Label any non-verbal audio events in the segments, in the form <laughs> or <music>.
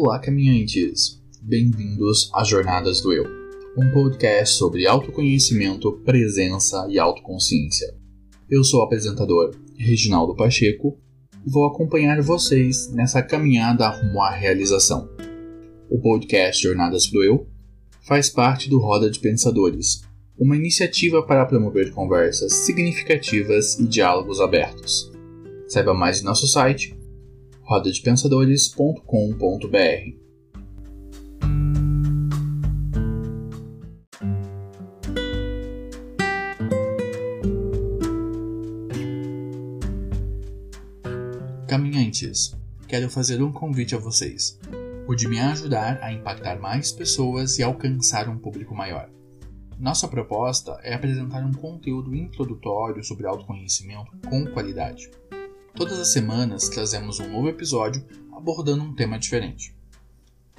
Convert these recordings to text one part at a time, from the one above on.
Olá, caminhantes! Bem-vindos às Jornadas do Eu, um podcast sobre autoconhecimento, presença e autoconsciência. Eu sou o apresentador Reginaldo Pacheco e vou acompanhar vocês nessa caminhada rumo à realização. O podcast Jornadas do Eu faz parte do Roda de Pensadores, uma iniciativa para promover conversas significativas e diálogos abertos. Saiba mais em nosso site rodadepensadores.com.br. Caminhantes, quero fazer um convite a vocês. O de me ajudar a impactar mais pessoas e alcançar um público maior. Nossa proposta é apresentar um conteúdo introdutório sobre autoconhecimento com qualidade Todas as semanas trazemos um novo episódio abordando um tema diferente.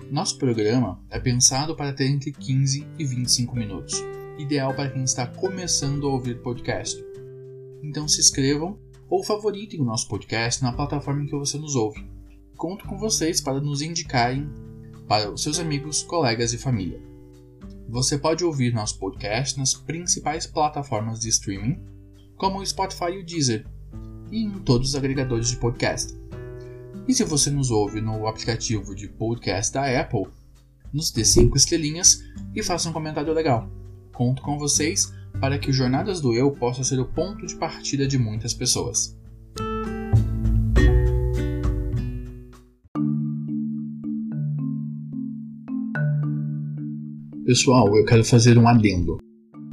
Nosso programa é pensado para ter entre 15 e 25 minutos, ideal para quem está começando a ouvir podcast. Então se inscrevam ou favoritem o nosso podcast na plataforma em que você nos ouve. Conto com vocês para nos indicarem para os seus amigos, colegas e família. Você pode ouvir nosso podcast nas principais plataformas de streaming, como o Spotify e o Deezer, e em todos os agregadores de podcast. E se você nos ouve no aplicativo de podcast da Apple, nos dê 5 estrelinhas e faça um comentário legal. Conto com vocês para que o Jornadas do Eu possa ser o ponto de partida de muitas pessoas. Pessoal, eu quero fazer um adendo.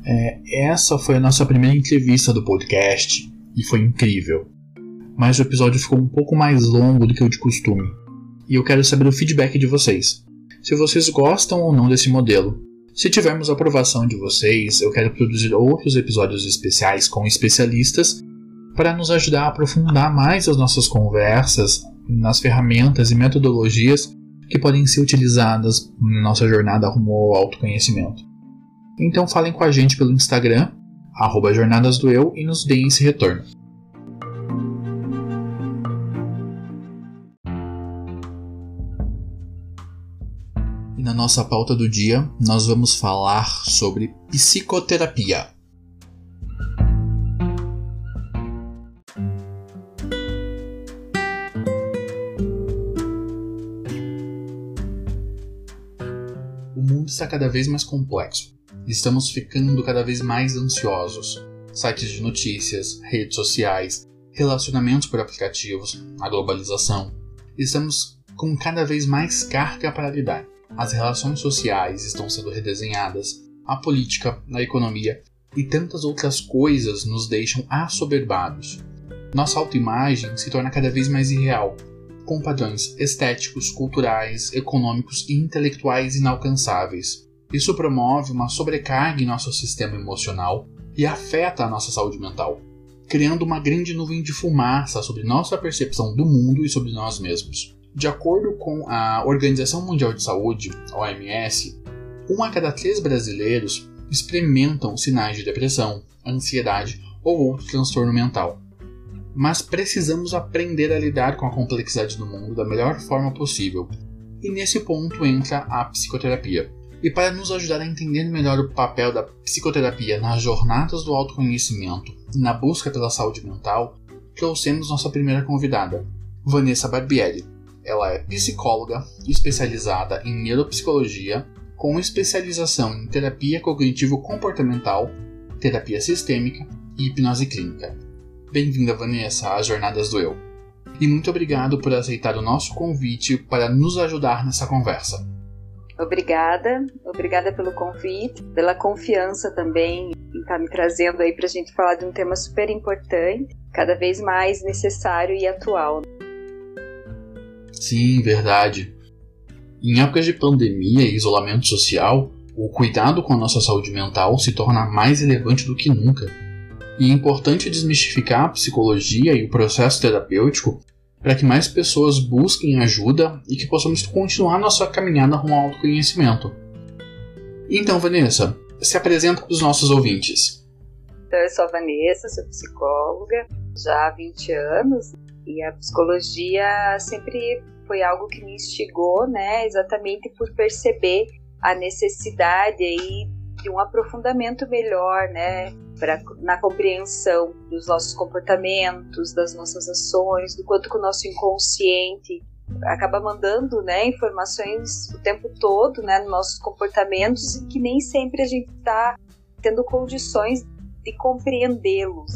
É, essa foi a nossa primeira entrevista do podcast e foi incrível. Mas o episódio ficou um pouco mais longo do que o de costume. E eu quero saber o feedback de vocês. Se vocês gostam ou não desse modelo. Se tivermos aprovação de vocês, eu quero produzir outros episódios especiais com especialistas para nos ajudar a aprofundar mais as nossas conversas nas ferramentas e metodologias que podem ser utilizadas na nossa jornada rumo ao autoconhecimento. Então falem com a gente pelo Instagram, arroba Jornadas do Eu, e nos deem esse retorno. E na nossa pauta do dia, nós vamos falar sobre psicoterapia. O mundo está cada vez mais complexo Estamos ficando cada vez mais ansiosos. Sites de notícias, redes sociais, relacionamentos por aplicativos, a globalização. Estamos com cada vez mais carga para lidar. As relações sociais estão sendo redesenhadas, a política, a economia e tantas outras coisas nos deixam assoberbados. Nossa autoimagem se torna cada vez mais irreal, com padrões estéticos, culturais, econômicos e intelectuais inalcançáveis. Isso promove uma sobrecarga em nosso sistema emocional e afeta a nossa saúde mental, criando uma grande nuvem de fumaça sobre nossa percepção do mundo e sobre nós mesmos. De acordo com a Organização Mundial de Saúde, OMS, um a cada três brasileiros experimentam sinais de depressão, ansiedade ou outro transtorno mental. Mas precisamos aprender a lidar com a complexidade do mundo da melhor forma possível. E nesse ponto entra a psicoterapia, e para nos ajudar a entender melhor o papel da psicoterapia nas jornadas do autoconhecimento e na busca pela saúde mental, trouxemos nossa primeira convidada, Vanessa Barbieri. Ela é psicóloga especializada em neuropsicologia, com especialização em terapia cognitivo-comportamental, terapia sistêmica e hipnose clínica. Bem-vinda, Vanessa, às Jornadas do Eu. E muito obrigado por aceitar o nosso convite para nos ajudar nessa conversa. Obrigada, obrigada pelo convite, pela confiança também em estar tá me trazendo aí para a gente falar de um tema super importante, cada vez mais necessário e atual. Sim, verdade. Em épocas de pandemia e isolamento social, o cuidado com a nossa saúde mental se torna mais relevante do que nunca. E é importante desmistificar a psicologia e o processo terapêutico para que mais pessoas busquem ajuda e que possamos continuar nossa caminhada rumo ao autoconhecimento. Então, Vanessa, se apresenta para os nossos ouvintes. Então, eu sou a Vanessa, sou psicóloga já há 20 anos e a psicologia sempre foi algo que me instigou, né, exatamente por perceber a necessidade aí de um aprofundamento melhor, né, pra, na compreensão dos nossos comportamentos, das nossas ações, do quanto que o nosso inconsciente acaba mandando, né, informações o tempo todo, né, nos nossos comportamentos e que nem sempre a gente está tendo condições de compreendê-los,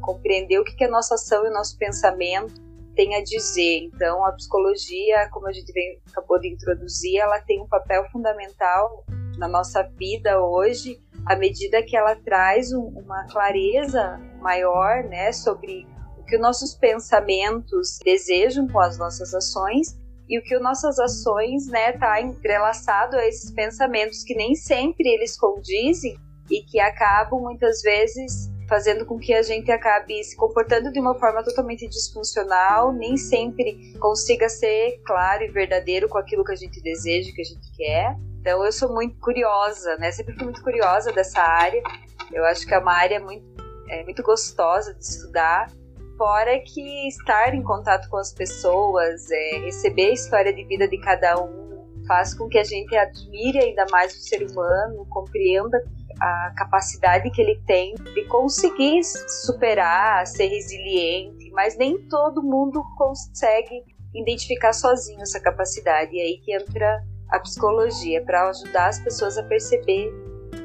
compreender o que, que a nossa ação e o nosso pensamento tem a dizer. Então, a psicologia, como a gente vem, acabou de introduzir, ela tem um papel fundamental na nossa vida hoje, à medida que ela traz um, uma clareza maior, né, sobre o que os nossos pensamentos desejam com as nossas ações e o que as nossas ações, né, tá entrelaçado a esses pensamentos que nem sempre eles condizem e que acabam muitas vezes fazendo com que a gente acabe se comportando de uma forma totalmente disfuncional, nem sempre consiga ser claro e verdadeiro com aquilo que a gente deseja, que a gente quer. Então eu sou muito curiosa, né? Sempre fui muito curiosa dessa área. Eu acho que é uma área muito, é, muito gostosa de estudar. Fora que estar em contato com as pessoas, é, receber a história de vida de cada um, faz com que a gente admire ainda mais o ser humano, compreenda a capacidade que ele tem de conseguir superar, ser resiliente, mas nem todo mundo consegue identificar sozinho essa capacidade. E aí que entra a psicologia para ajudar as pessoas a perceber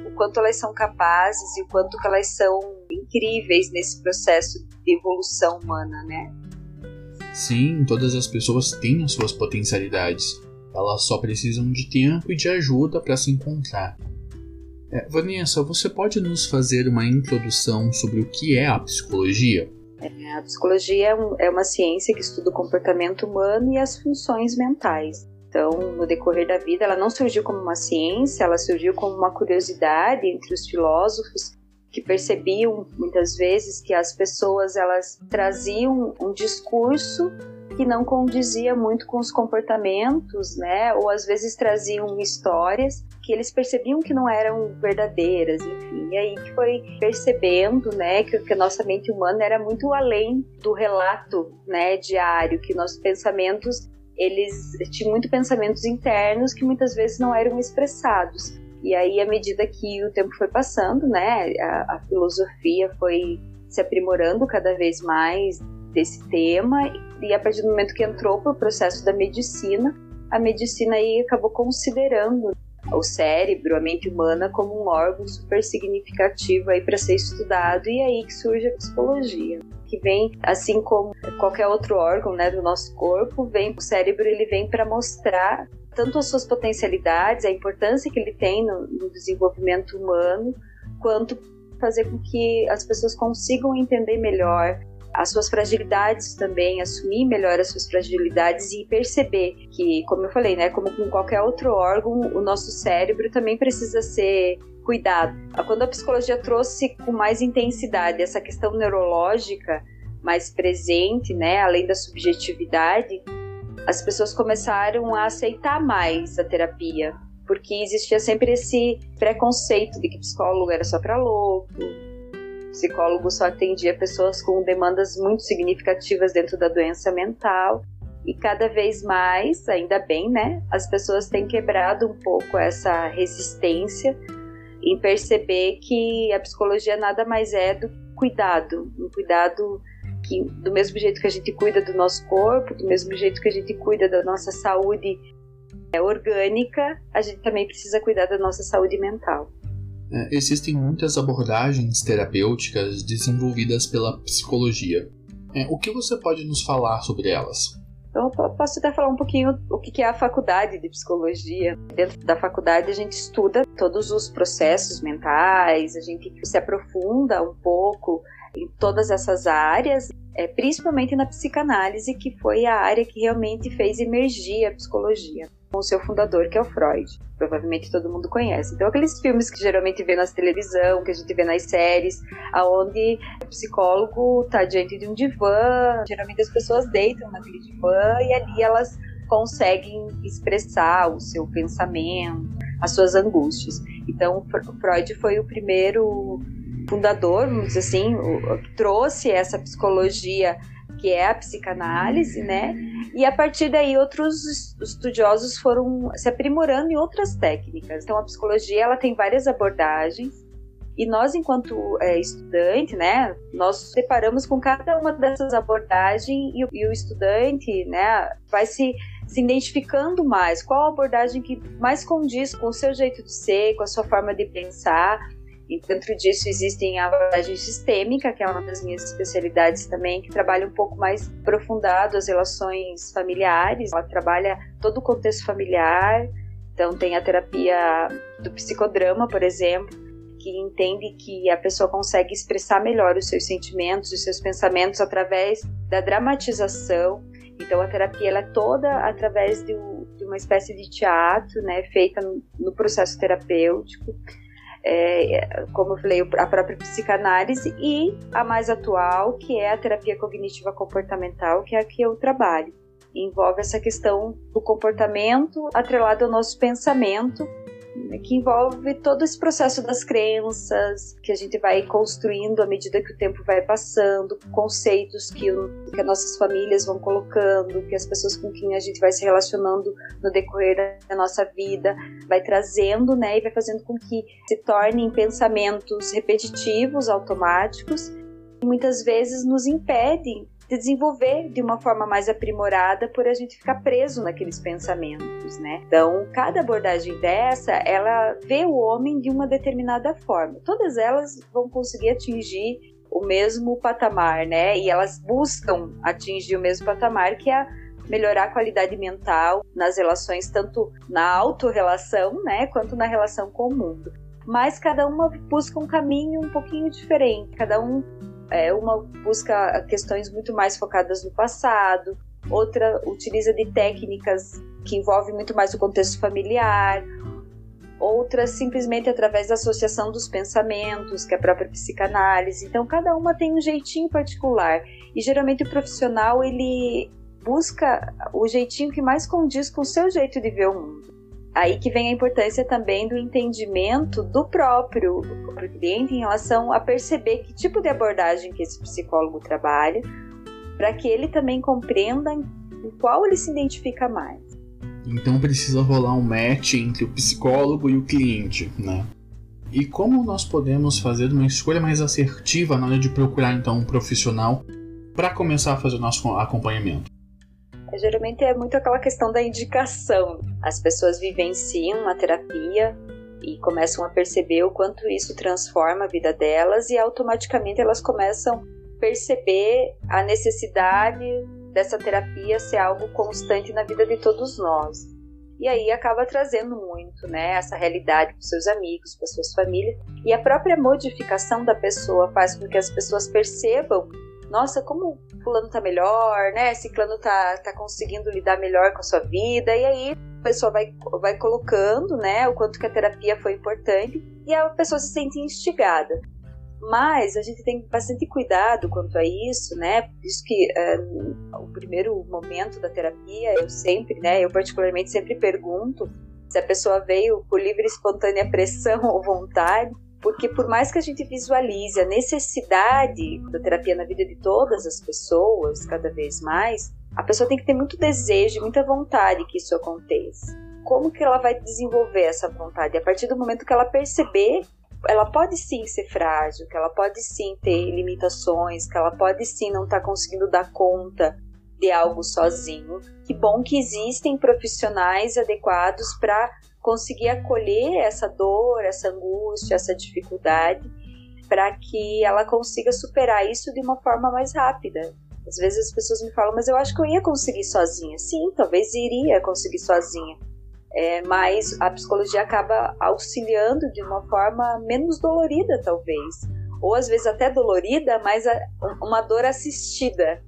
o quanto elas são capazes e o quanto que elas são incríveis nesse processo de evolução humana, né? Sim, todas as pessoas têm as suas potencialidades. Elas só precisam de tempo e de ajuda para se encontrar. É, Vanessa, você pode nos fazer uma introdução sobre o que é a psicologia? É, a psicologia é, é uma ciência que estuda o comportamento humano e as funções mentais. Então, no decorrer da vida, ela não surgiu como uma ciência, ela surgiu como uma curiosidade entre os filósofos que percebiam muitas vezes que as pessoas elas traziam um discurso que não condizia muito com os comportamentos, né? Ou às vezes traziam histórias que eles percebiam que não eram verdadeiras, enfim. E aí que foi percebendo, né, que, que a nossa mente humana era muito além do relato, né, diário, que nossos pensamentos eles tinham muito pensamentos internos que muitas vezes não eram expressados. E aí, à medida que o tempo foi passando, né, a, a filosofia foi se aprimorando cada vez mais desse tema e a partir do momento que entrou para o processo da medicina, a medicina aí acabou considerando o cérebro, a mente humana como um órgão super significativo aí para ser estudado e aí que surge a psicologia, que vem assim como qualquer outro órgão, né, do nosso corpo, vem o cérebro ele vem para mostrar tanto as suas potencialidades, a importância que ele tem no, no desenvolvimento humano, quanto fazer com que as pessoas consigam entender melhor as suas fragilidades também, assumir melhor as suas fragilidades e perceber que, como eu falei, né, como com qualquer outro órgão, o nosso cérebro também precisa ser cuidado. Quando a psicologia trouxe com mais intensidade essa questão neurológica mais presente, né, além da subjetividade, as pessoas começaram a aceitar mais a terapia, porque existia sempre esse preconceito de que psicólogo era só para louco, psicólogo só atendia pessoas com demandas muito significativas dentro da doença mental. E cada vez mais, ainda bem, né? As pessoas têm quebrado um pouco essa resistência em perceber que a psicologia nada mais é do cuidado, um cuidado que do mesmo jeito que a gente cuida do nosso corpo, do mesmo jeito que a gente cuida da nossa saúde é, orgânica, a gente também precisa cuidar da nossa saúde mental. É, existem muitas abordagens terapêuticas desenvolvidas pela psicologia. É, o que você pode nos falar sobre elas? Então, eu posso até falar um pouquinho o que é a faculdade de psicologia. Dentro da faculdade, a gente estuda todos os processos mentais, a gente se aprofunda um pouco em todas essas áreas, é, principalmente na psicanálise, que foi a área que realmente fez emergir a psicologia com o seu fundador, que é o Freud. Provavelmente todo mundo conhece. Então, aqueles filmes que geralmente vê na televisão, que a gente vê nas séries, aonde o psicólogo está diante de um divã, geralmente as pessoas deitam naquele divã e ali elas conseguem expressar o seu pensamento, as suas angústias. Então, Freud foi o primeiro fundador, vamos dizer assim, trouxe essa psicologia que é a psicanálise, né? E a partir daí outros estudiosos foram se aprimorando em outras técnicas. Então a psicologia ela tem várias abordagens e nós enquanto é, estudante, né, nós separamos com cada uma dessas abordagens e, e o estudante, né, vai se se identificando mais, qual a abordagem que mais condiz com o seu jeito de ser, com a sua forma de pensar. E dentro disso existem a abordagem sistêmica, que é uma das minhas especialidades também, que trabalha um pouco mais aprofundado as relações familiares. Ela trabalha todo o contexto familiar. Então tem a terapia do psicodrama, por exemplo, que entende que a pessoa consegue expressar melhor os seus sentimentos, os seus pensamentos através da dramatização então a terapia ela é toda através de, uma espécie de teatro, né, feita no processo terapêutico. É, como eu falei, a própria psicanálise e a mais atual, que é a terapia cognitiva comportamental, que é a que eu trabalho. Envolve essa questão do comportamento atrelado ao nosso pensamento que envolve todo esse processo das crenças que a gente vai construindo à medida que o tempo vai passando, conceitos que, que as nossas famílias vão colocando, que as pessoas com quem a gente vai se relacionando no decorrer da nossa vida vai trazendo, né, e vai fazendo com que se tornem pensamentos repetitivos, automáticos, e muitas vezes nos impedem de desenvolver de uma forma mais aprimorada por a gente ficar preso naqueles pensamentos, né? Então, cada abordagem dessa, ela vê o homem de uma determinada forma. Todas elas vão conseguir atingir o mesmo patamar, né? E elas buscam atingir o mesmo patamar que é melhorar a qualidade mental nas relações, tanto na autorrelação, né, quanto na relação com o mundo. Mas cada uma busca um caminho um pouquinho diferente, cada um é, uma busca questões muito mais focadas no passado, outra utiliza de técnicas que envolvem muito mais o contexto familiar, outra simplesmente através da associação dos pensamentos, que é a própria psicanálise. Então, cada uma tem um jeitinho particular. E geralmente o profissional ele busca o jeitinho que mais condiz com o seu jeito de ver o mundo. Aí que vem a importância também do entendimento do próprio cliente em relação a perceber que tipo de abordagem que esse psicólogo trabalha, para que ele também compreenda em qual ele se identifica mais. Então precisa rolar um match entre o psicólogo e o cliente, né? E como nós podemos fazer uma escolha mais assertiva na hora de procurar então um profissional para começar a fazer o nosso acompanhamento? Geralmente é muito aquela questão da indicação. As pessoas vivenciam a terapia e começam a perceber o quanto isso transforma a vida delas e automaticamente elas começam a perceber a necessidade dessa terapia ser algo constante na vida de todos nós. E aí acaba trazendo muito, né, essa realidade para seus amigos, para suas famílias, e a própria modificação da pessoa faz com que as pessoas percebam nossa, como fulano tá melhor, né? Ciclano tá, tá conseguindo lidar melhor com a sua vida. E aí a pessoa vai, vai colocando, né? O quanto que a terapia foi importante e a pessoa se sente instigada. Mas a gente tem bastante cuidado quanto a isso, né? Por isso que uh, o primeiro momento da terapia, eu sempre, né? Eu particularmente sempre pergunto se a pessoa veio por livre e espontânea pressão <laughs> ou vontade porque por mais que a gente visualize a necessidade da terapia na vida de todas as pessoas, cada vez mais, a pessoa tem que ter muito desejo, muita vontade que isso aconteça. Como que ela vai desenvolver essa vontade? A partir do momento que ela perceber, ela pode sim ser frágil, que ela pode sim ter limitações, que ela pode sim não estar tá conseguindo dar conta de algo sozinho. Que bom que existem profissionais adequados para conseguir acolher essa dor, essa angústia, essa dificuldade, para que ela consiga superar isso de uma forma mais rápida. Às vezes as pessoas me falam, mas eu acho que eu ia conseguir sozinha. Sim, talvez iria conseguir sozinha. É, mas a psicologia acaba auxiliando de uma forma menos dolorida, talvez. Ou às vezes até dolorida, mas uma dor assistida.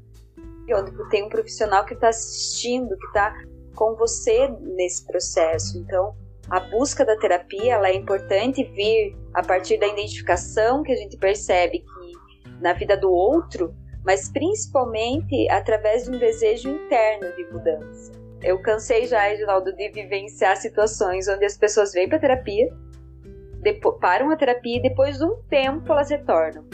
Onde tem um profissional que está assistindo, que está com você nesse processo. Então, a busca da terapia ela é importante vir a partir da identificação que a gente percebe que na vida do outro, mas principalmente através de um desejo interno de mudança. Eu cansei já, Reginaldo, de vivenciar situações onde as pessoas vêm para terapia, depois, param a terapia e depois de um tempo elas retornam.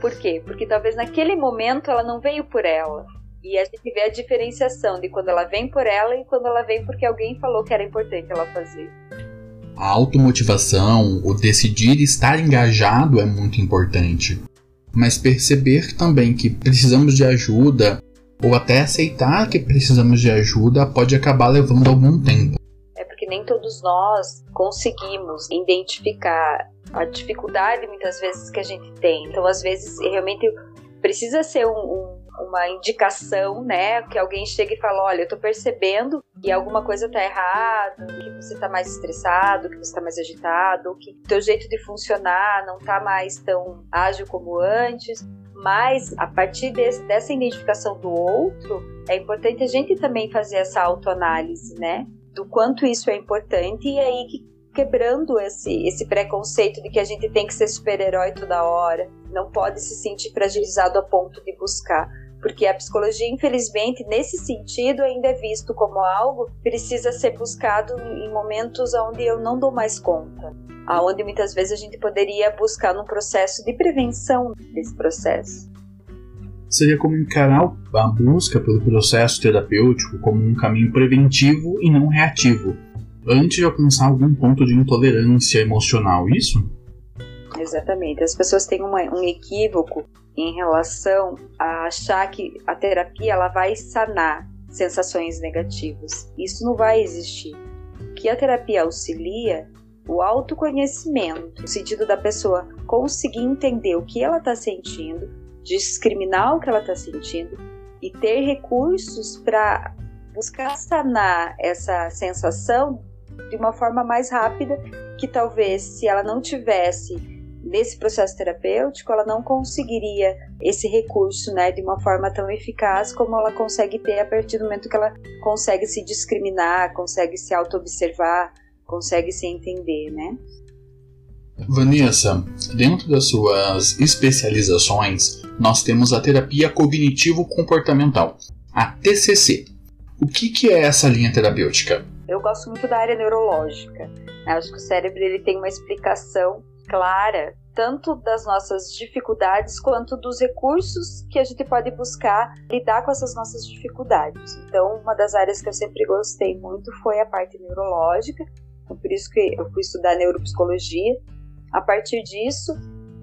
Por quê? Porque talvez naquele momento ela não veio por ela. E a gente vê a diferenciação de quando ela vem por ela e quando ela vem porque alguém falou que era importante ela fazer. A automotivação, o decidir estar engajado é muito importante. Mas perceber também que precisamos de ajuda ou até aceitar que precisamos de ajuda pode acabar levando algum tempo. É porque nem todos nós conseguimos identificar a dificuldade muitas vezes que a gente tem. Então, às vezes, realmente precisa ser um, um, uma indicação, né? Que alguém chegue e fale: olha, eu tô percebendo que alguma coisa tá errada, que você tá mais estressado, que você tá mais agitado, que teu jeito de funcionar não tá mais tão ágil como antes. Mas a partir desse, dessa identificação do outro, é importante a gente também fazer essa autoanálise, né? Do quanto isso é importante e aí que quebrando esse, esse preconceito de que a gente tem que ser super-herói toda hora, não pode se sentir fragilizado a ponto de buscar. Porque a psicologia, infelizmente, nesse sentido, ainda é visto como algo que precisa ser buscado em momentos onde eu não dou mais conta. Aonde muitas vezes a gente poderia buscar num processo de prevenção desse processo. Seria como encarar a busca pelo processo terapêutico como um caminho preventivo e não reativo, antes de alcançar algum ponto de intolerância emocional, isso? Exatamente. As pessoas têm uma, um equívoco em relação a achar que a terapia ela vai sanar sensações negativas. Isso não vai existir. O que a terapia auxilia o autoconhecimento, no sentido da pessoa conseguir entender o que ela está sentindo, discriminar o que ela está sentindo e ter recursos para buscar sanar essa sensação de uma forma mais rápida que talvez se ela não tivesse nesse processo terapêutico ela não conseguiria esse recurso, né, de uma forma tão eficaz como ela consegue ter a partir do momento que ela consegue se discriminar, consegue se auto-observar, consegue se entender, né? Vanessa, dentro das suas especializações, nós temos a terapia cognitivo-comportamental, a TCC. O que, que é essa linha terapêutica? Eu gosto muito da área neurológica. Acho que o cérebro ele tem uma explicação clara tanto das nossas dificuldades quanto dos recursos que a gente pode buscar lidar com essas nossas dificuldades. Então, uma das áreas que eu sempre gostei muito foi a parte neurológica, então por isso que eu fui estudar neuropsicologia. A partir disso,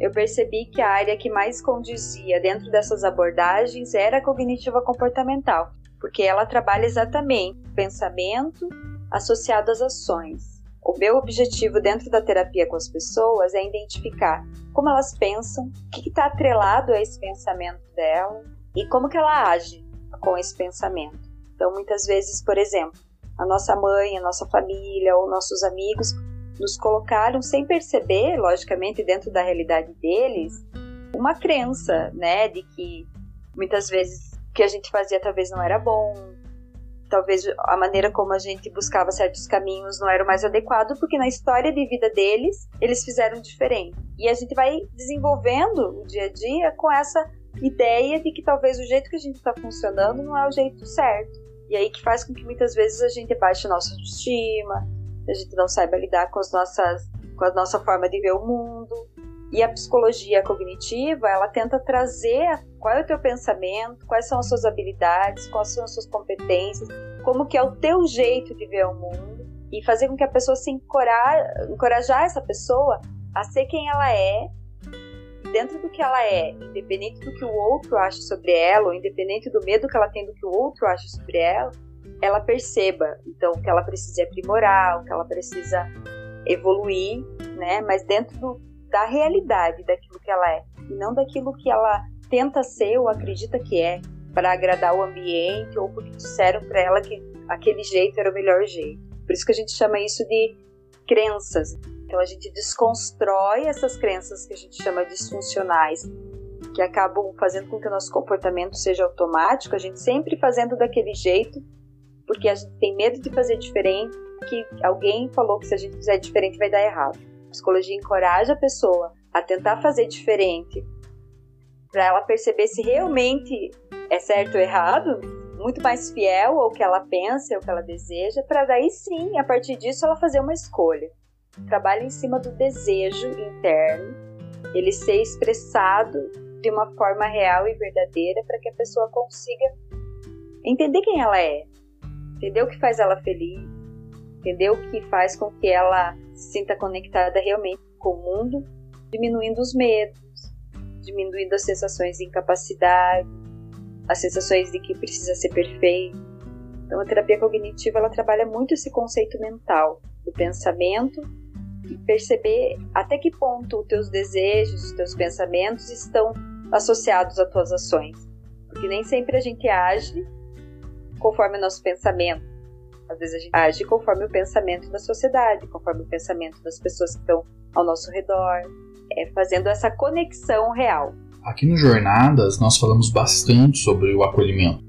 eu percebi que a área que mais condizia dentro dessas abordagens era a cognitiva comportamental, porque ela trabalha exatamente o pensamento associado às ações. O meu objetivo dentro da terapia com as pessoas é identificar como elas pensam, o que está atrelado a esse pensamento dela e como que ela age com esse pensamento. Então, muitas vezes, por exemplo, a nossa mãe, a nossa família ou nossos amigos nos colocaram sem perceber, logicamente, dentro da realidade deles, uma crença, né, de que muitas vezes o que a gente fazia talvez não era bom, talvez a maneira como a gente buscava certos caminhos não era o mais adequado, porque na história de vida deles, eles fizeram diferente. E a gente vai desenvolvendo o dia a dia com essa ideia de que talvez o jeito que a gente está funcionando não é o jeito certo. E aí que faz com que muitas vezes a gente baixe a nossa autoestima, a gente não saiba lidar com as nossas com a nossa forma de ver o mundo. E a psicologia cognitiva, ela tenta trazer qual é o teu pensamento, quais são as suas habilidades, quais são as suas competências, como que é o teu jeito de ver o mundo e fazer com que a pessoa se encorajar, encorajar essa pessoa a ser quem ela é, dentro do que ela é, independente do que o outro acha sobre ela, ou independente do medo que ela tem do que o outro acha sobre ela, ela perceba então o que ela precisa aprimorar, o que ela precisa evoluir, né? Mas dentro do, da realidade daquilo que ela é, e não daquilo que ela tenta ser ou acredita que é para agradar o ambiente ou porque disseram para ela que aquele jeito era o melhor jeito. Por isso que a gente chama isso de crenças. Então a gente desconstrói essas crenças que a gente chama disfuncionais, que acabam fazendo com que o nosso comportamento seja automático, a gente sempre fazendo daquele jeito, porque a gente tem medo de fazer diferente, que alguém falou que se a gente fizer diferente vai dar errado. Psicologia encoraja a pessoa a tentar fazer diferente para ela perceber se realmente é certo ou errado, muito mais fiel ao que ela pensa, ao que ela deseja, para daí sim, a partir disso, ela fazer uma escolha. Trabalha em cima do desejo interno, ele ser expressado de uma forma real e verdadeira para que a pessoa consiga entender quem ela é, entender o que faz ela feliz, entender o que faz com que ela se sinta conectada realmente com o mundo, diminuindo os medos, diminuindo as sensações de incapacidade, as sensações de que precisa ser perfeito. Então a terapia cognitiva ela trabalha muito esse conceito mental do pensamento e perceber até que ponto os teus desejos, os teus pensamentos estão associados às tuas ações. Porque nem sempre a gente age conforme o nosso pensamento. Às vezes a gente age conforme o pensamento da sociedade, conforme o pensamento das pessoas que estão ao nosso redor, é, fazendo essa conexão real. Aqui no Jornadas nós falamos bastante sobre o acolhimento,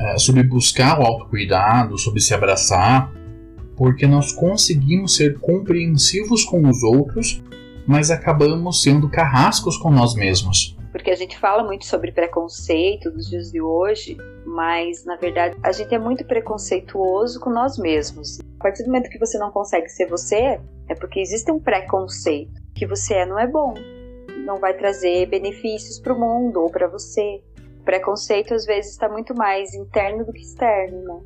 é, sobre buscar o autocuidado, sobre se abraçar, porque nós conseguimos ser compreensivos com os outros, mas acabamos sendo carrascos com nós mesmos. Porque a gente fala muito sobre preconceito nos dias de hoje, mas na verdade a gente é muito preconceituoso com nós mesmos. A partir do momento que você não consegue ser você, é porque existe um preconceito. Que você é não é bom, não vai trazer benefícios para o mundo ou para você. O preconceito às vezes está muito mais interno do que externo, né?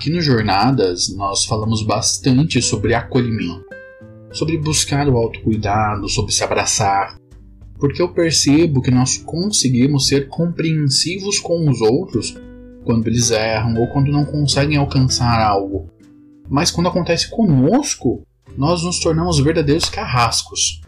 Aqui no Jornadas, nós falamos bastante sobre acolhimento, sobre buscar o autocuidado, sobre se abraçar, porque eu percebo que nós conseguimos ser compreensivos com os outros quando eles erram ou quando não conseguem alcançar algo. Mas quando acontece conosco, nós nos tornamos verdadeiros carrascos.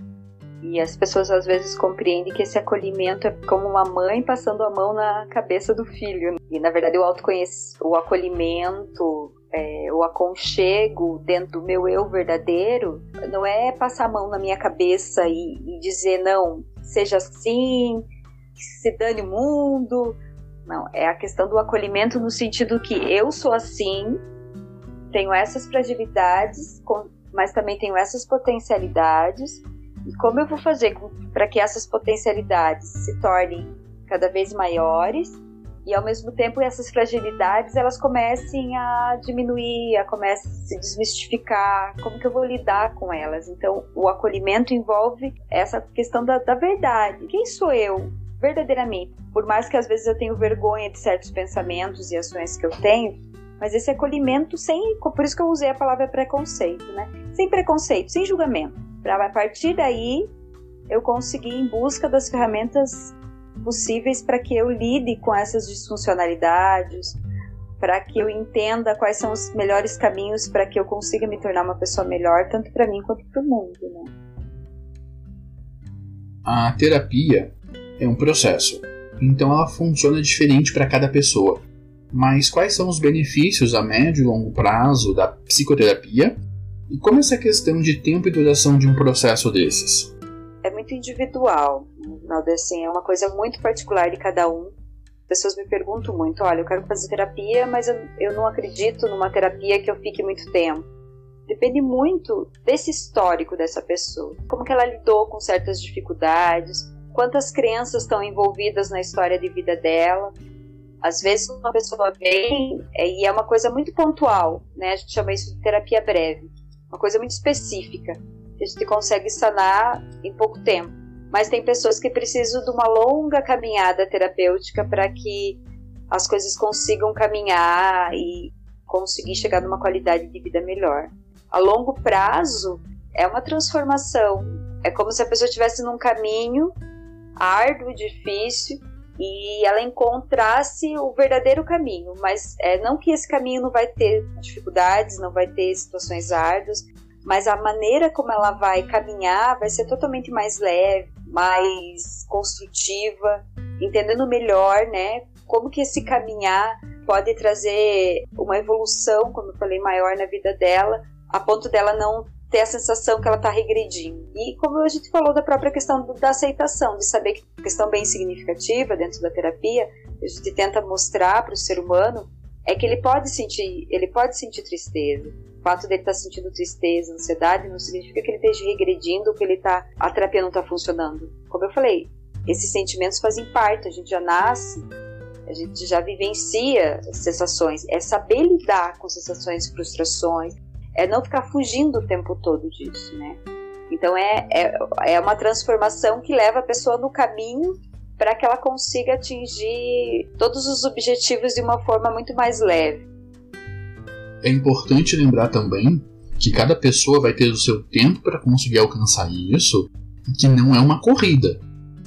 E as pessoas às vezes compreendem que esse acolhimento é como uma mãe passando a mão na cabeça do filho. E na verdade o autoconhecimento, o acolhimento, é, o aconchego dentro do meu eu verdadeiro não é passar a mão na minha cabeça e, e dizer não, seja assim, se dane o mundo. Não, é a questão do acolhimento no sentido que eu sou assim, tenho essas fragilidades, mas também tenho essas potencialidades e como eu vou fazer para que essas potencialidades se tornem cada vez maiores e ao mesmo tempo essas fragilidades elas comecem a diminuir, a comecem a se desmistificar, como que eu vou lidar com elas? Então, o acolhimento envolve essa questão da, da verdade. Quem sou eu verdadeiramente? Por mais que às vezes eu tenha vergonha de certos pensamentos e ações que eu tenho, mas esse acolhimento sem, por isso que eu usei a palavra preconceito, né? Sem preconceito, sem julgamento para a partir daí eu conseguir em busca das ferramentas possíveis para que eu lide com essas disfuncionalidades, para que eu entenda quais são os melhores caminhos para que eu consiga me tornar uma pessoa melhor, tanto para mim quanto para o mundo. Né? A terapia é um processo, então ela funciona diferente para cada pessoa. Mas quais são os benefícios a médio e longo prazo da psicoterapia e como essa questão de tempo e duração de um processo desses? É muito individual, Naldo, assim, é uma coisa muito particular de cada um. As pessoas me perguntam muito, olha, eu quero fazer terapia, mas eu, eu não acredito numa terapia que eu fique muito tempo. Depende muito desse histórico dessa pessoa, como que ela lidou com certas dificuldades, quantas crenças estão envolvidas na história de vida dela. Às vezes uma pessoa vem é, e é uma coisa muito pontual, né? A gente chama isso de terapia breve uma coisa muito específica, que a gente consegue sanar em pouco tempo. Mas tem pessoas que precisam de uma longa caminhada terapêutica para que as coisas consigam caminhar e conseguir chegar numa qualidade de vida melhor. A longo prazo é uma transformação. É como se a pessoa estivesse num caminho árduo, difícil, e ela encontrasse o verdadeiro caminho, mas é, não que esse caminho não vai ter dificuldades, não vai ter situações árduas, mas a maneira como ela vai caminhar vai ser totalmente mais leve, mais construtiva, entendendo melhor, né, como que esse caminhar pode trazer uma evolução, como eu falei, maior na vida dela, a ponto dela não ter a sensação que ela está regredindo. E como a gente falou da própria questão do, da aceitação, de saber que questão bem significativa dentro da terapia, a gente tenta mostrar para o ser humano é que ele pode sentir, ele pode sentir tristeza. O fato dele estar tá sentindo tristeza, ansiedade, não significa que ele esteja regredindo, que ele tá, a terapia não está funcionando. Como eu falei, esses sentimentos fazem parte, a gente já nasce A gente já vivencia sensações. É saber lidar com sensações frustrações. É não ficar fugindo o tempo todo disso, né? Então é, é, é uma transformação que leva a pessoa no caminho para que ela consiga atingir todos os objetivos de uma forma muito mais leve. É importante lembrar também que cada pessoa vai ter o seu tempo para conseguir alcançar isso, e que não é uma corrida.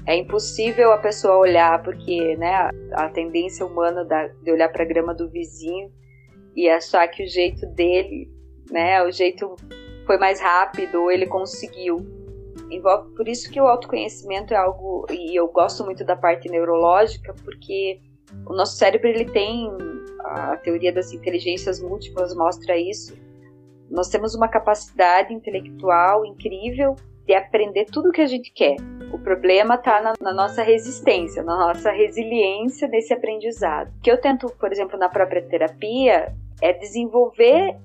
É impossível a pessoa olhar, porque né, a, tendência humana de olhar para a grama do vizinho e achar que o jeito dele, né, o jeito foi mais rápido, ele conseguiu. Por isso que o autoconhecimento é algo, e eu gosto muito da parte neurológica, porque o nosso cérebro ele tem a teoria das inteligências múltiplas mostra isso. Nós temos uma capacidade intelectual incrível de aprender tudo o que a gente quer. O problema está na, na, nossa resistência, na nossa resiliência nesse aprendizado. O que eu tento, por exemplo, na própria terapia, é desenvolver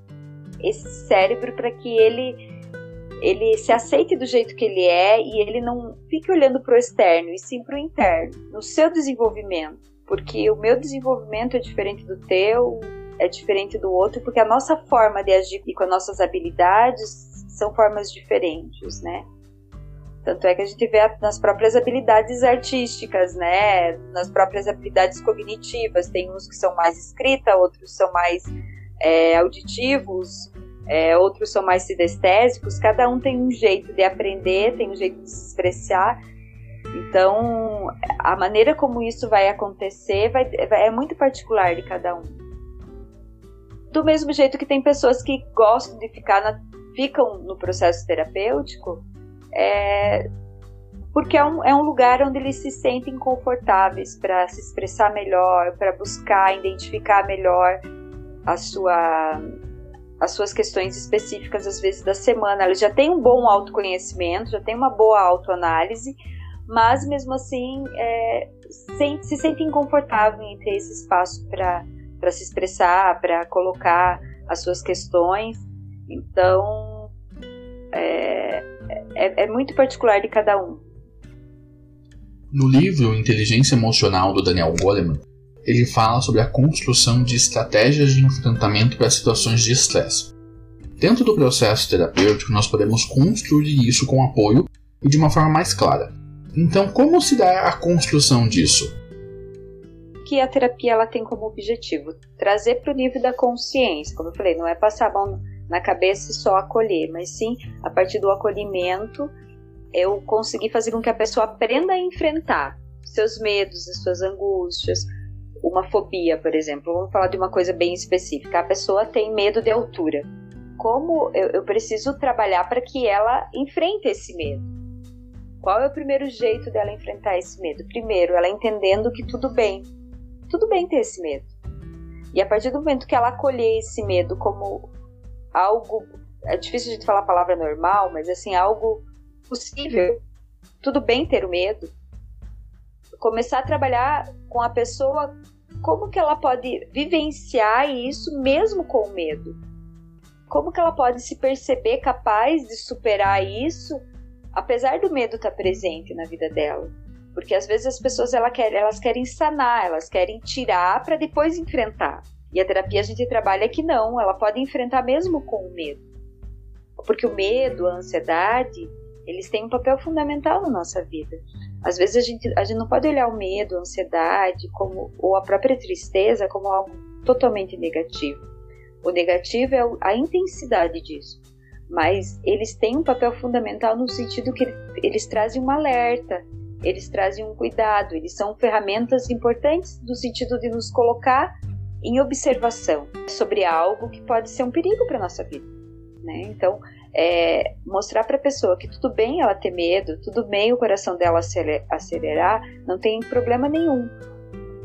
esse cérebro para que ele ele se aceite do jeito que ele é e ele não fique olhando para o externo, e sim para o interno, no seu desenvolvimento. Porque o meu desenvolvimento é diferente do teu, é diferente do outro, porque a nossa forma de agir com as nossas habilidades são formas diferentes, né? Tanto é que a gente vê nas próprias habilidades artísticas, né? Nas próprias habilidades cognitivas. Tem uns que são mais escrita, outros são mais é, auditivos, é, outros são mais sinestésicos. Cada um tem um jeito de aprender, tem um jeito de se expressar. Então, a maneira como isso vai acontecer vai, é muito particular de cada um. Do mesmo jeito que tem pessoas que gostam de ficar na, ficam no processo terapêutico é, porque é um, é um lugar onde eles se sentem confortáveis para se expressar melhor, para buscar identificar melhor a sua, as suas questões específicas, às vezes, da semana. Eles já têm um bom autoconhecimento, já têm uma boa autoanálise, mas mesmo assim é, se, se sentem confortáveis em ter esse espaço para se expressar, para colocar as suas questões. Então, é, é, é muito particular de cada um. No livro Inteligência Emocional do Daniel Goleman, ele fala sobre a construção de estratégias de enfrentamento para situações de estresse. Dentro do processo terapêutico, nós podemos construir isso com apoio e de uma forma mais clara. Então, como se dá a construção disso? Que a terapia ela tem como objetivo trazer para o nível da consciência, como eu falei, não é passar a mão na cabeça e só acolher, mas sim a partir do acolhimento eu consegui fazer com que a pessoa aprenda a enfrentar seus medos, as suas angústias, uma fobia, por exemplo. Vamos falar de uma coisa bem específica. A pessoa tem medo de altura. Como eu, eu preciso trabalhar para que ela enfrente esse medo? Qual é o primeiro jeito dela enfrentar esse medo? Primeiro, ela entendendo que tudo bem. Tudo bem ter esse medo. E a partir do momento que ela acolher esse medo como algo. É difícil de falar a palavra normal, mas assim, algo possível. Tudo bem ter o medo. Começar a trabalhar com a pessoa como que ela pode vivenciar isso mesmo com o medo. Como que ela pode se perceber capaz de superar isso, apesar do medo estar presente na vida dela. Porque às vezes as pessoas elas querem, elas querem sanar, elas querem tirar para depois enfrentar. E a terapia a gente trabalha que não, ela pode enfrentar mesmo com o medo. Porque o medo, a ansiedade, eles têm um papel fundamental na nossa vida. Às vezes a gente, a gente não pode olhar o medo, a ansiedade como, ou a própria tristeza como algo totalmente negativo. O negativo é a intensidade disso. Mas eles têm um papel fundamental no sentido que eles trazem um alerta, eles trazem um cuidado, eles são ferramentas importantes no sentido de nos colocar em observação sobre algo que pode ser um perigo para nossa vida, né? Então, é, mostrar para a pessoa que tudo bem ela ter medo, tudo bem o coração dela acelerar, não tem problema nenhum.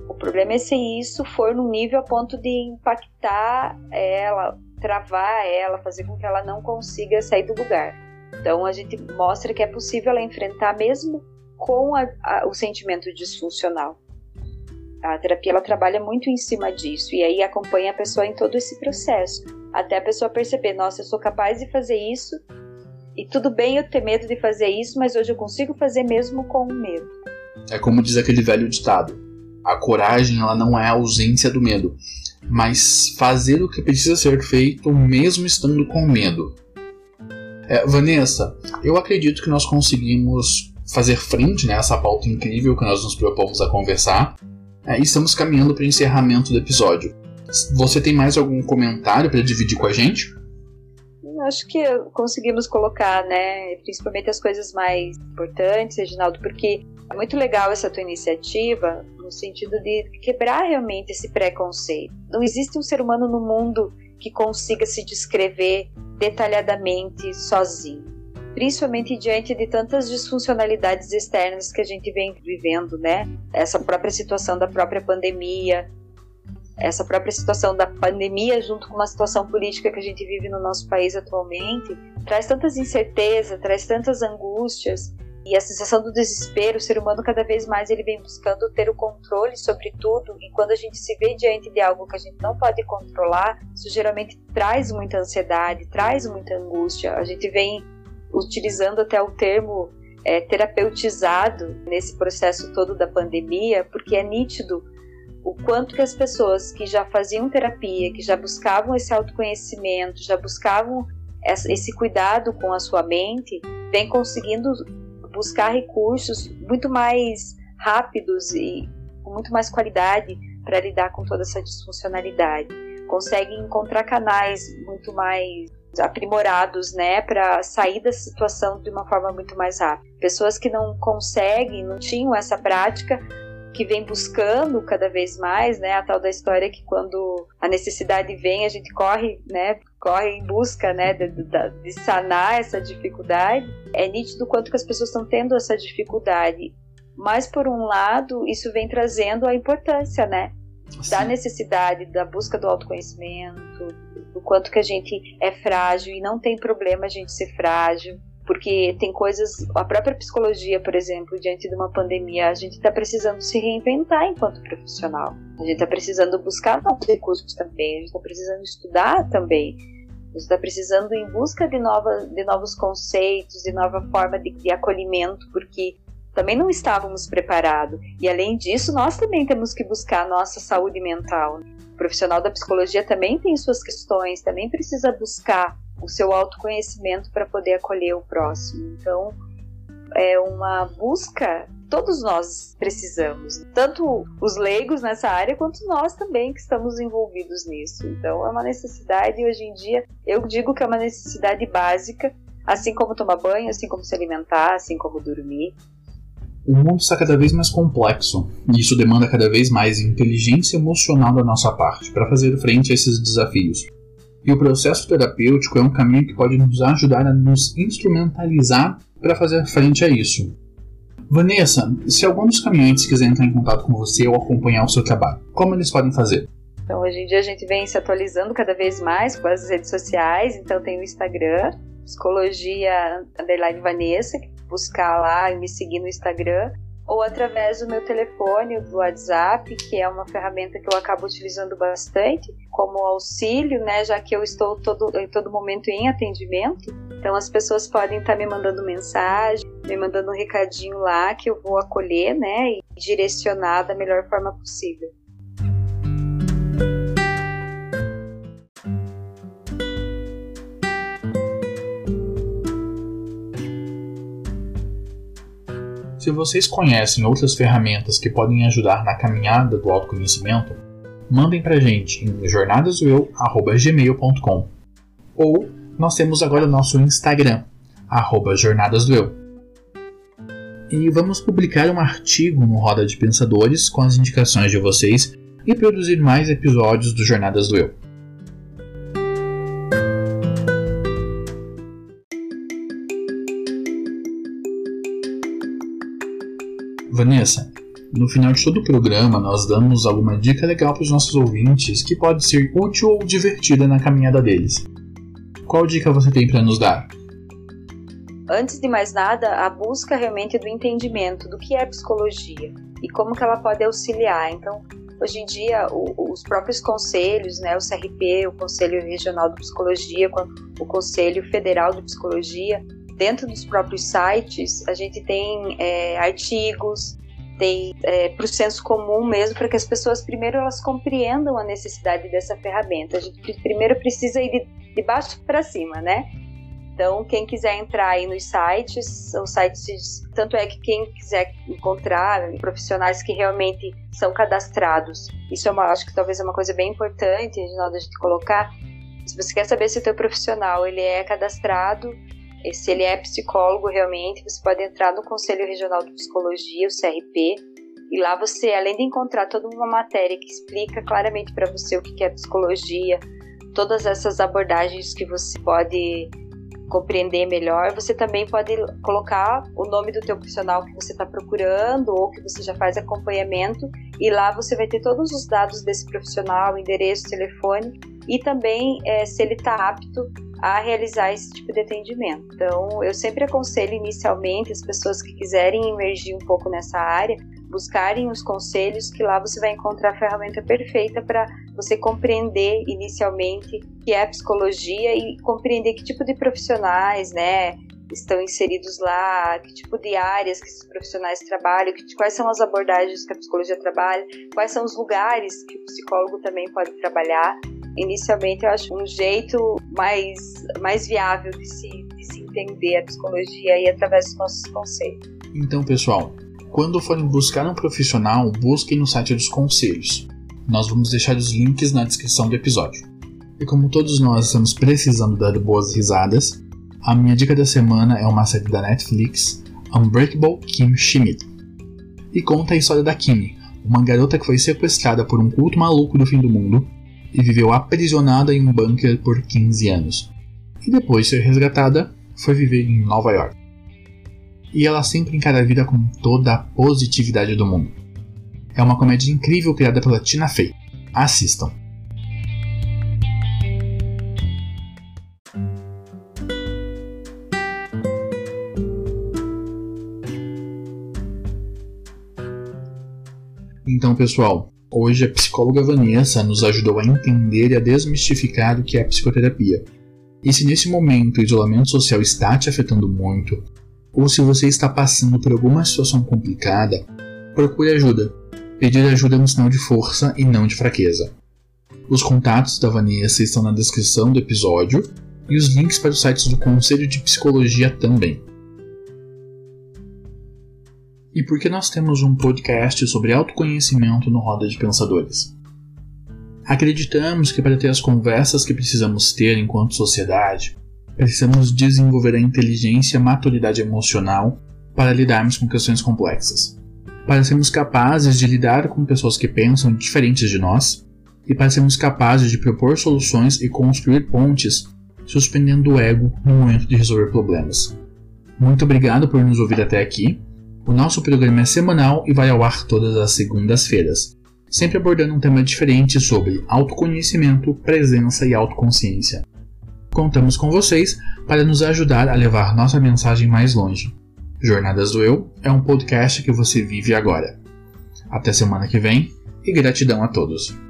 O problema é se isso for num nível a ponto de impactar ela, travar ela, fazer com que ela não consiga sair do lugar. Então a gente mostra que é possível ela enfrentar mesmo com a, a, o sentimento disfuncional. A terapia ela trabalha muito em cima disso e aí acompanha a pessoa em todo esse processo, até a pessoa perceber, nossa, eu sou capaz de fazer isso e tudo bem eu ter medo de fazer isso, mas hoje eu consigo fazer mesmo com o medo. É como diz aquele velho ditado: A coragem ela não é a ausência do medo, mas fazer o que precisa ser feito mesmo estando com medo. É, Vanessa, eu acredito que nós conseguimos fazer frente né, a essa pauta incrível que nós nos propomos a conversar. É, estamos caminhando para o encerramento do episódio. Você tem mais algum comentário para dividir com a gente? Acho que conseguimos colocar, né, principalmente as coisas mais importantes, Reginaldo, porque é muito legal essa tua iniciativa no sentido de quebrar realmente esse preconceito. Não existe um ser humano no mundo que consiga se descrever detalhadamente sozinho principalmente diante de tantas disfuncionalidades externas que a gente vem vivendo, né? Essa própria situação da própria pandemia, essa própria situação da pandemia junto com uma situação política que a gente vive no nosso país atualmente, traz tantas incertezas, traz tantas angústias e a sensação do desespero, o ser humano cada vez mais ele vem buscando ter o controle sobre tudo e quando a gente se vê diante de algo que a gente não pode controlar, isso geralmente traz muita ansiedade, traz muita angústia. A gente vem utilizando até o termo é, terapeutizado nesse processo todo da pandemia, porque é nítido o quanto que as pessoas que já faziam terapia, que já buscavam esse autoconhecimento, já buscavam esse cuidado com a sua mente, vem conseguindo buscar recursos muito mais rápidos e com muito mais qualidade para lidar com toda essa disfuncionalidade. Conseguem encontrar canais muito mais aprimorados, né, para sair da situação de uma forma muito mais rápida. Pessoas que não conseguem, não tinham essa prática, que vem buscando cada vez mais, né, a tal da história que quando a necessidade vem, a gente corre, né, corre em busca, né, de, de, de sanar essa dificuldade. É nítido quanto que as pessoas estão tendo essa dificuldade. Mas por um lado, isso vem trazendo a importância, né, da necessidade da busca do autoconhecimento, do quanto que a gente é frágil e não tem problema a gente ser frágil, porque tem coisas, a própria psicologia, por exemplo, diante de uma pandemia, a gente está precisando se reinventar enquanto profissional. A gente está precisando buscar novos recursos também, a gente está precisando estudar também. A gente está precisando em busca de, nova, de novos conceitos, de nova forma de, de acolhimento, porque também não estávamos preparados. E além disso, nós também temos que buscar a nossa saúde mental. O profissional da psicologia também tem suas questões, também precisa buscar o seu autoconhecimento para poder acolher o próximo. Então, é uma busca todos nós precisamos, tanto os leigos nessa área quanto nós também que estamos envolvidos nisso. Então é uma necessidade hoje em dia, eu digo que é uma necessidade básica, assim como tomar banho, assim como se alimentar, assim como dormir. O mundo está cada vez mais complexo, e isso demanda cada vez mais inteligência emocional da nossa parte para fazer frente a esses desafios. E o processo terapêutico é um caminho que pode nos ajudar a nos instrumentalizar para fazer frente a isso. Vanessa, se algum dos caminhantes quiser entrar em contato com você ou acompanhar o seu trabalho, como eles podem fazer? Então, hoje em dia a gente vem se atualizando cada vez mais com as redes sociais, então tem o Instagram, Psicologia Vanessa, buscar lá e me seguir no Instagram, ou através do meu telefone, do WhatsApp, que é uma ferramenta que eu acabo utilizando bastante como auxílio, né, já que eu estou todo, em todo momento em atendimento. Então as pessoas podem estar me mandando mensagem, me mandando um recadinho lá que eu vou acolher, né, e direcionar da melhor forma possível. Se vocês conhecem outras ferramentas que podem ajudar na caminhada do autoconhecimento, mandem pra gente em jornadasdoeu.gmail.com ou nós temos agora o nosso Instagram, jornadasdoeu. E vamos publicar um artigo no Roda de Pensadores com as indicações de vocês e produzir mais episódios do Jornadas do Eu. Vanessa, no final de todo o programa nós damos alguma dica legal para os nossos ouvintes que pode ser útil ou divertida na caminhada deles. Qual dica você tem para nos dar? Antes de mais nada, a busca realmente do entendimento do que é psicologia e como que ela pode auxiliar. Então, hoje em dia, o, os próprios conselhos, né, o CRP, o Conselho Regional de Psicologia, o Conselho Federal de Psicologia, dentro dos próprios sites, a gente tem é, artigos, tem é, para o senso comum mesmo, para que as pessoas primeiro elas compreendam a necessidade dessa ferramenta. A gente primeiro precisa ir de, de baixo para cima, né? Então, quem quiser entrar aí nos sites, são sites, tanto é que quem quiser encontrar profissionais que realmente são cadastrados, isso é uma, acho que talvez é uma coisa bem importante nós a gente colocar. Se você quer saber se o teu profissional ele é cadastrado, se ele é psicólogo realmente, você pode entrar no Conselho Regional de Psicologia, o CRP, e lá você, além de encontrar toda uma matéria que explica claramente para você o que é psicologia, todas essas abordagens que você pode compreender melhor, você também pode colocar o nome do teu profissional que você está procurando ou que você já faz acompanhamento e lá você vai ter todos os dados desse profissional, endereço, telefone e também é, se ele está apto a realizar esse tipo de atendimento. Então, eu sempre aconselho inicialmente as pessoas que quiserem emergir um pouco nessa área, buscarem os conselhos, que lá você vai encontrar a ferramenta perfeita para você compreender inicialmente o que é a psicologia e compreender que tipo de profissionais, né, estão inseridos lá, que tipo de áreas que esses profissionais trabalham, que, quais são as abordagens que a psicologia trabalha, quais são os lugares que o psicólogo também pode trabalhar. Inicialmente, eu acho um jeito mais, mais viável de se, de se entender a psicologia e através dos nossos conceitos. Então, pessoal, quando forem buscar um profissional, busquem no site dos conselhos. Nós vamos deixar os links na descrição do episódio. E como todos nós estamos precisando dar boas risadas, a minha dica da semana é uma série da Netflix, Unbreakable Kim Schmidt. E conta a história da Kimi, uma garota que foi sequestrada por um culto maluco do fim do mundo e viveu aprisionada em um bunker por 15 anos. E depois de ser resgatada, foi viver em Nova York e ela sempre encara a vida com toda a positividade do mundo. É uma comédia incrível criada pela Tina Fey. Assistam! Então, pessoal, hoje a psicóloga Vanessa nos ajudou a entender e a desmistificar o que é psicoterapia. E se nesse momento o isolamento social está te afetando muito, ou se você está passando por alguma situação complicada, procure ajuda. Pedir ajuda é um sinal de força e não de fraqueza. Os contatos da Vanessa estão na descrição do episódio e os links para os sites do Conselho de Psicologia também. E por que nós temos um podcast sobre autoconhecimento no Roda de Pensadores? Acreditamos que para ter as conversas que precisamos ter enquanto sociedade, precisamos desenvolver a inteligência e a maturidade emocional para lidarmos com questões complexas. Para sermos capazes de lidar com pessoas que pensam diferentes de nós e para sermos capazes de propor soluções e construir pontes, suspendendo o ego no momento de resolver problemas. Muito obrigado por nos ouvir até aqui. O nosso programa é semanal e vai ao ar todas as segundas-feiras, sempre abordando um tema diferente sobre autoconhecimento, presença e autoconsciência. Contamos com vocês para nos ajudar a levar nossa mensagem mais longe. Jornadas do Eu é um podcast que você vive agora. Até semana que vem e gratidão a todos.